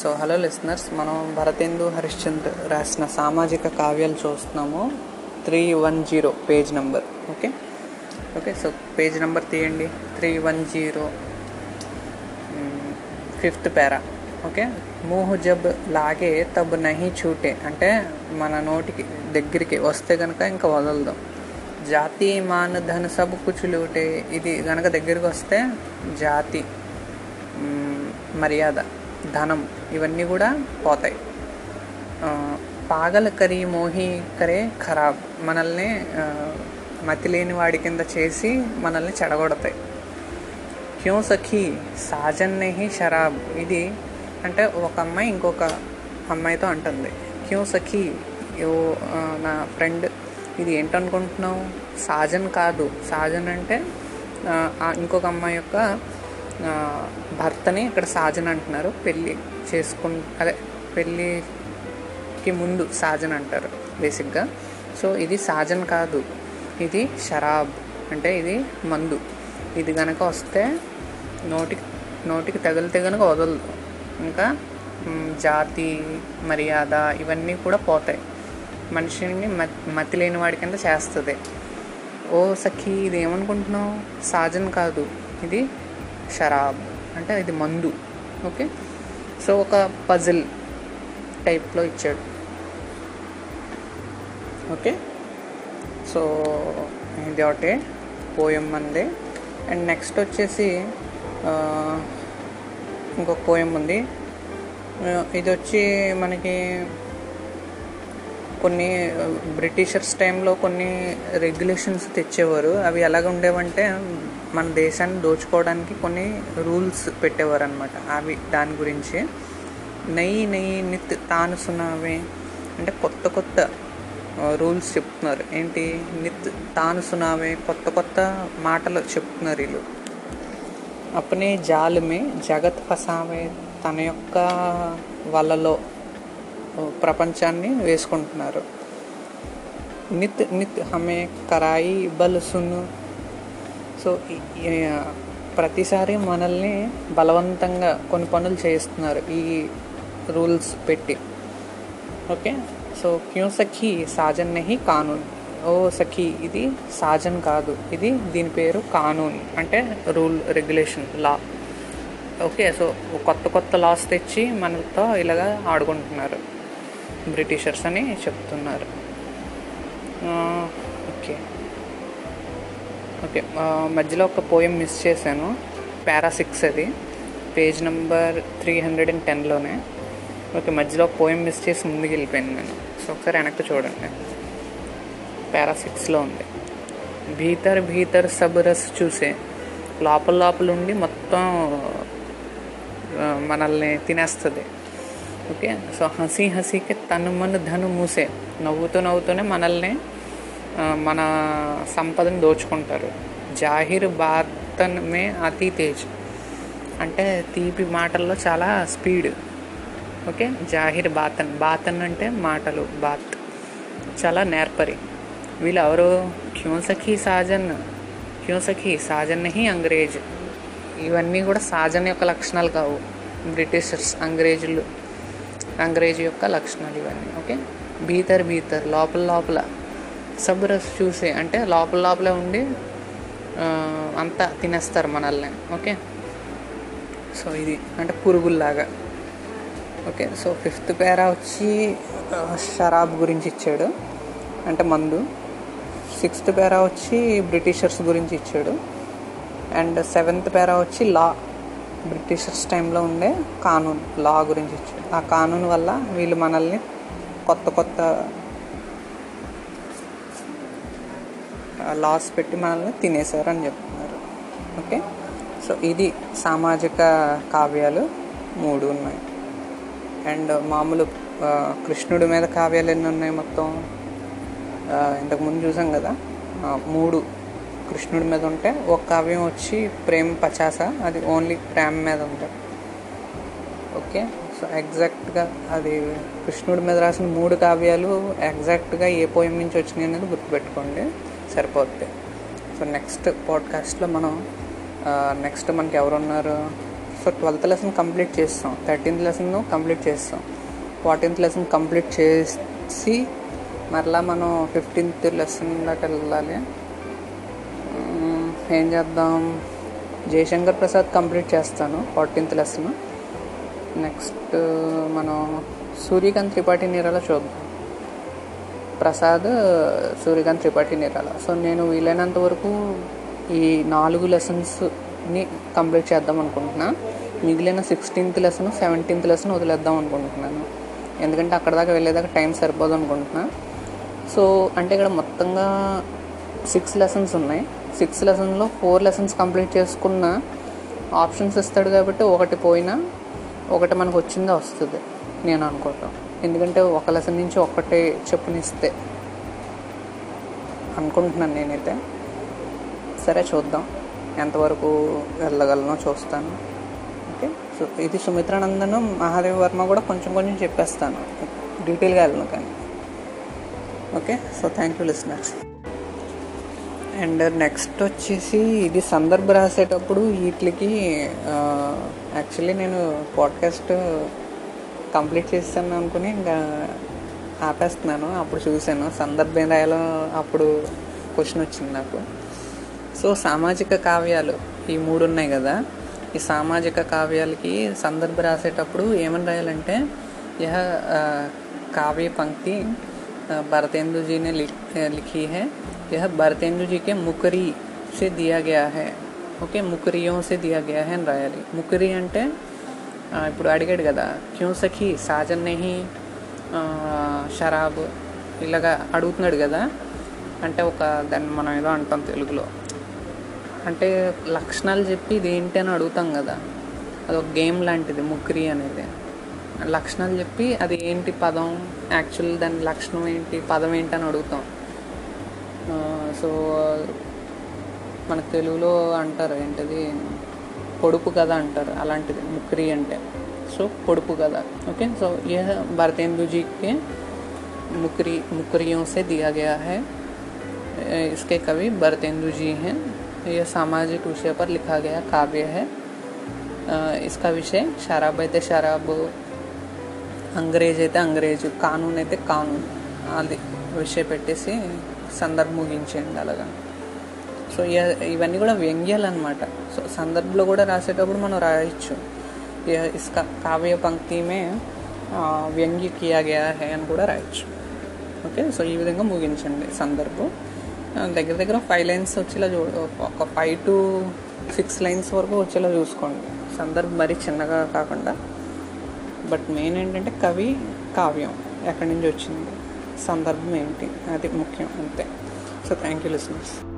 So hello listeners మనం భరతేందు హరిశ్చంద్ర రాసిన సామాజిక కావ్యాలు చూస్తున్నాము. Three one zero page number okay? Okay so page number తీయండి. Three one zero fifth para okay? మూహ్ జబ్ లాగే తబ్ నహి చూటే అంటే మన నోటికి దగ్గరికి వస్తే కనుక ఇంకా వదలదాం. జాతి మాన్ ధన సబ్ కుచ్ లూటే ఇది కనుక దగ్గరికి వస్తే జాతి మర్యాద. ధనం ఇవన్నీ కూడా పోతాయి. పాగల పాగల్ కరి మోహి కరే ఖరాబ్. మనల్ని మతి లేని వాడి కింద చేసి మనల్ని చెడగొడతాయి. క్యూ సఖీ సాజన్ నెహి షరాబ్. ఇది అంటే ఒక అమ్మాయి ఇంకొక అమ్మాయితో అంటుంది. క్యూ సఖీ యో నా ఫ్రెండ్ ఇది ఏంటనుకుంటున్నావు? సాజన్ కాదు. సాజన్ అంటే ఇంకొక అమ్మాయి యొక్క భర్తని ఇక్కడ సాజన్ అంటున్నారు. పెళ్ళి చేసుకు అదే పెళ్ళికి ముందు సాజన్ అంటారు బేసిక్గా. సో ఇది సాజన్ కాదు. ఇది షరాబ్. అంటే ఇది మందు. ఇది కనుక వస్తే నోటికి నోటికి తగిలితే కనుక వదలదు. ఇంకా జాతి మర్యాద ఇవన్నీ కూడా పోతాయి. మనిషిని మతి మతి లేని వాడి కింద చేస్తుంది. ఓ సఖీ ఇది ఏమనుకుంటున్నావు సాజన్ కాదు. ఇది షరాబ్. అంటే ఇది మందు. ఓకే? సో ఒక పజిల్ టైప్లో ఇచ్చాడు. ఓకే? సో ఇది ఒకటి. పోయం అంది అండ్ నెక్స్ట్ వచ్చేసి ఇంకొక పోయం ఉంది. ఇది వచ్చి మనకి కొన్ని బ్రిటిషర్స్ టైంలో కొన్ని రెగ్యులేషన్స్ తెచ్చేవారు. అవి ఎలాగ ఉండేవంటే మన దేశాన్ని దోచుకోవడానికి కొన్ని రూల్స్ పెట్టేవారు అనమాట అవి దాని గురించి. నెయ్యి నెయ్యి నిత్ తానుసునామే అంటే కొత్త కొత్త రూల్స్ చెప్తున్నారు. ఏంటి? నిత్ తాను సునావే కొత్త కొత్త మాటలు చెప్తున్నారు వీళ్ళు. అప్పనే జాలుమే జగత్ పసావే తన యొక్క వలలో ప్రపంచాన్ని వేసుకుంటున్నారు. నిత్ నిత్ హమే కరాయి బలుసును సో ప్రతిసారి మనల్ని బలవంతంగా కొన్ని పనులు చేయిస్తున్నారు ఈ రూల్స్ పెట్టి. ఓకే? సో క్యూ సఖీ సాజన్ నహి కానూన్. ఓ సఖీ ఇది సాజన్ కాదు. ఇది దీని పేరు కానూన్. అంటే rule regulation law. Okay? So కొత్త కొత్త లాస్ తెచ్చి మనతో ఇలాగా ఆడుకుంటున్నారు. బ్రిటిషర్స్ అని చెప్తున్నారు. ఓకే. ఓకే మధ్యలో ఒక పోయం మిస్ చేశాను. పారా సిక్స్ అది. Page number three hundred and టెన్లోనే. Okay మధ్యలో ఒక పోయం మిస్ చేసి ముందుకు వెళ్ళిపోయాను నేను. సో ఒకసారి వెనక్కి చూడండి. పారా సిక్స్లో ఉంది. భీతర్ భీతర్ సబ్ రస్ చూసే. లోపల లోపల ఉండి మొత్తం మనల్ని తినేస్తుంది. ఓకే సో హసీ హసీకి తను మన ధను మూసే. నవ్వుతూ నవ్వుతూనే మనల్ని మన సంపదను దోచుకుంటారు. జాహిర్ బాతన్ మే అతి తేజ్. అంటే తీపి మాటల్లో చాలా స్పీడ్. ఓకే? జాహిర్ బాతన్. బాతన్ అంటే మాటలు. బాత్. చాలా నేర్పరి. వీళ్ళు ఎవరు క్యూసఖీ సాజన్. క్యూసఖీ సాజన్ హీ అంగ్రేజ్. ఇవన్నీ కూడా సాజన్ యొక్క లక్షణాలు కావు. బ్రిటిషర్స్ అంగ్రేజులు. అంగ్రేజీ యొక్క లక్షణాలు ఇవన్నీ. ఓకే? భీతర్ భీతర్. లోపల లోపల. సబ్రస్ చూసే అంటే లోపల లోపలే ఉండి అంతా తినేస్తారు మనల్ని ఓకే? సో ఇది అంటే పురుగుల్లాగా. ఓకే సో ఫిఫ్త్ పేరా వచ్చి షరాబ్ గురించి ఇచ్చాడు అంటే మందు. సిక్స్త్ పేరా వచ్చి బ్రిటిషర్స్ గురించి ఇచ్చాడు అండ్ సెవెంత్ పేరా వచ్చి లా బ్రిటిషర్స్ టైంలో ఉండే కానూన్ లా గురించి ఇచ్చాడు. ఆ కానూన్ వల్ల వీళ్ళు మనల్ని కొత్త కొత్త లాస్ పెట్టి మనల్ని తినేశారని చెప్తున్నారు. ఓకే సో ఇది సామాజిక కావ్యాలు మూడు ఉన్నాయి. అండ్ మామూలు కృష్ణుడి మీద కావ్యాలు ఎన్ని ఉన్నాయి మొత్తం? ఇంతకుముందు చూసాం కదా? మూడు కృష్ణుడి మీద ఉంటే ఒక కావ్యం వచ్చి ప్రేమ పచాస అది ఓన్లీ ప్రేమ మీద ఉంటుంది ఓకే సో ఎగ్జాక్ట్గా అది కృష్ణుడి మీద రాసిన మూడు కావ్యాలు ఎగ్జాక్ట్గా ఏ పోయం నుంచి వచ్చినాయి అనేది గుర్తుపెట్టుకోండి. సరిపోద్ది. సో నెక్స్ట్ పాడ్కాస్ట్లో మనం నెక్స్ట్ మనకి ఎవరున్నారు? సో ట్వెల్త్ లెసన్ కంప్లీట్ చేస్తాం. థర్టీన్త్ లెసన్ కంప్లీట్ చేస్తాం. ఫార్టీన్త్ లెసన్ కంప్లీట్ చేసి మరలా మనం ఫిఫ్టీన్త్ లెసన్ దాకా వెళ్ళాలి. ఏం చేద్దాం? జయశంకర్ ప్రసాద్ కంప్లీట్ చేస్తాను ఫార్టీన్త్ లెసన్ నెక్స్ట్ మనం సూర్యకాంత్ త్రిపాఠి నిరాల చూద్దాం. ప్రసాద్ సూర్యకాంత్ త్రిపాఠి నిరాల సో నేను వీలైనంత వరకు ఈ నాలుగు లెసన్స్ని కంప్లీట్ చేద్దాం అనుకుంటున్నా. మిగిలిన సిక్స్టీన్త్ లెసన్ సెవెంటీన్త్ లెసన్ వదిలేద్దాం అనుకుంటున్నాను. ఎందుకంటే అక్కడ దాకా వెళ్ళేదాకా టైం సరిపోదు అనుకుంటున్నా. సో అంటే ఇక్కడ మొత్తంగా సిక్స్ లెసన్స్ ఉన్నాయి. సిక్స్ లెసన్లో ఫోర్ లెసన్స్ కంప్లీట్ చేసుకున్న ఆప్షన్స్ ఇస్తాడు కాబట్టి ఒకటి పోయినా ఒకటి మనకు వచ్చిందే వస్తుంది. నేను అనుకుంటాను ఎందుకంటే ఒక లెసన్ నుంచి ఒక్కటే చెప్పునిస్తే అనుకుంటున్నాను నేనైతే. సరే చూద్దాం. ఎంతవరకు వెళ్ళగలనో చూస్తాను. ఓకే? సో ఇది సుమిత్రానందను మహాదేవ్ వర్మ కూడా కొంచెం కొంచెం చెప్పేస్తాను. డీటెయిల్గా వెళ్ళను కానీ. Okay? So thank you listeners and next వచ్చేసి ఇది సందర్భ రాసేటప్పుడు వీటికి యాక్చువల్లీ నేను పాడ్కాస్ట్ కంప్లీట్ చేస్తాం అనుకుని ఇంకా ఆపేస్తున్నాను. అప్పుడు చూశాను. సందర్భంలో అప్పుడు క్వశ్చన్ వచ్చింది నాకు. సో సామాజిక కావ్యాలు ఈ మూడు ఉన్నాయి కదా. ఈ సామాజిక కావ్యాలకి సందర్భ రాసేటప్పుడు ఏమని రాయాలంటే యహ కావ్య పంక్తి భరతేంద్రుజీనే जी ने लिख, लिखी है यह भारतेंदु जी के ఓకే ముకరియోసే దియా గయా హే అని రాయాలి. ముకరి అంటే ఇప్పుడు అడిగాడు కదా క్యూ సఖి సాజన్ నెహి షరాబ్ ఇలాగా అడుగుతున్నాడు కదా అంటే ఒక దాన్ని మనం ఏదో అంటాం తెలుగులో. అంటే లక్షణాలు చెప్పి ఇది ఏంటి అని అడుగుతాం కదా అది ఒక గేమ్ లాంటిది ముగ్గురి అనేది. లక్షణాలు చెప్పి అది ఏంటి పదం యాక్చువల్ దాని లక్షణం ఏంటి పదం ఏంటి అని అడుగుతాం. సో మన తెలుగులో అంటారు ఏంటిది? పొడుపు కథ అంటారు అలాంటిది ముక్రి అంటే సో పొడుపు కథ ఓకే సో ये भारतेंदु जी के मुकरी मुकरियों से दिया गया है अ, इसके कवि भरतेंदु जी हैं यह सामाजिक विषय पर लिखा गया काव्य है अ, इसका विषय शराब అయితే షరాబ్ అంగ్రేజ్ అయితే అంగ్రేజ్ కానూన్ అయితే కానూన్ అది విషయం పెట్టేసి సందర్భం ముగించేయండి అలాగా సో ఇవన్నీ కూడా వ్యంగ్యాలు అనమాట సో సందర్భంలో కూడా రాసేటప్పుడు మనం రాయొచ్చు. ఇస్కా కావ్య పంక్తిమే వ్యంగ్య కియా గయా హే అని కూడా రాయొచ్చు. ఓకే? సో ఈ విధంగా ముగించండి సందర్భం. దగ్గర దగ్గర ఫైవ్ లైన్స్ వచ్చేలా చూ ఒక ఫైవ్ టు సిక్స్ లైన్స్ వరకు వచ్చేలా చూసుకోండి. సందర్భం మరీ చిన్నగా కాకుండా. బట్ మెయిన్ ఏంటంటే కవి కావ్యం ఎక్కడి నుంచి వచ్చింది? సందర్భం ఏంటి? అది ముఖ్యం అంతే. So thank you listeners.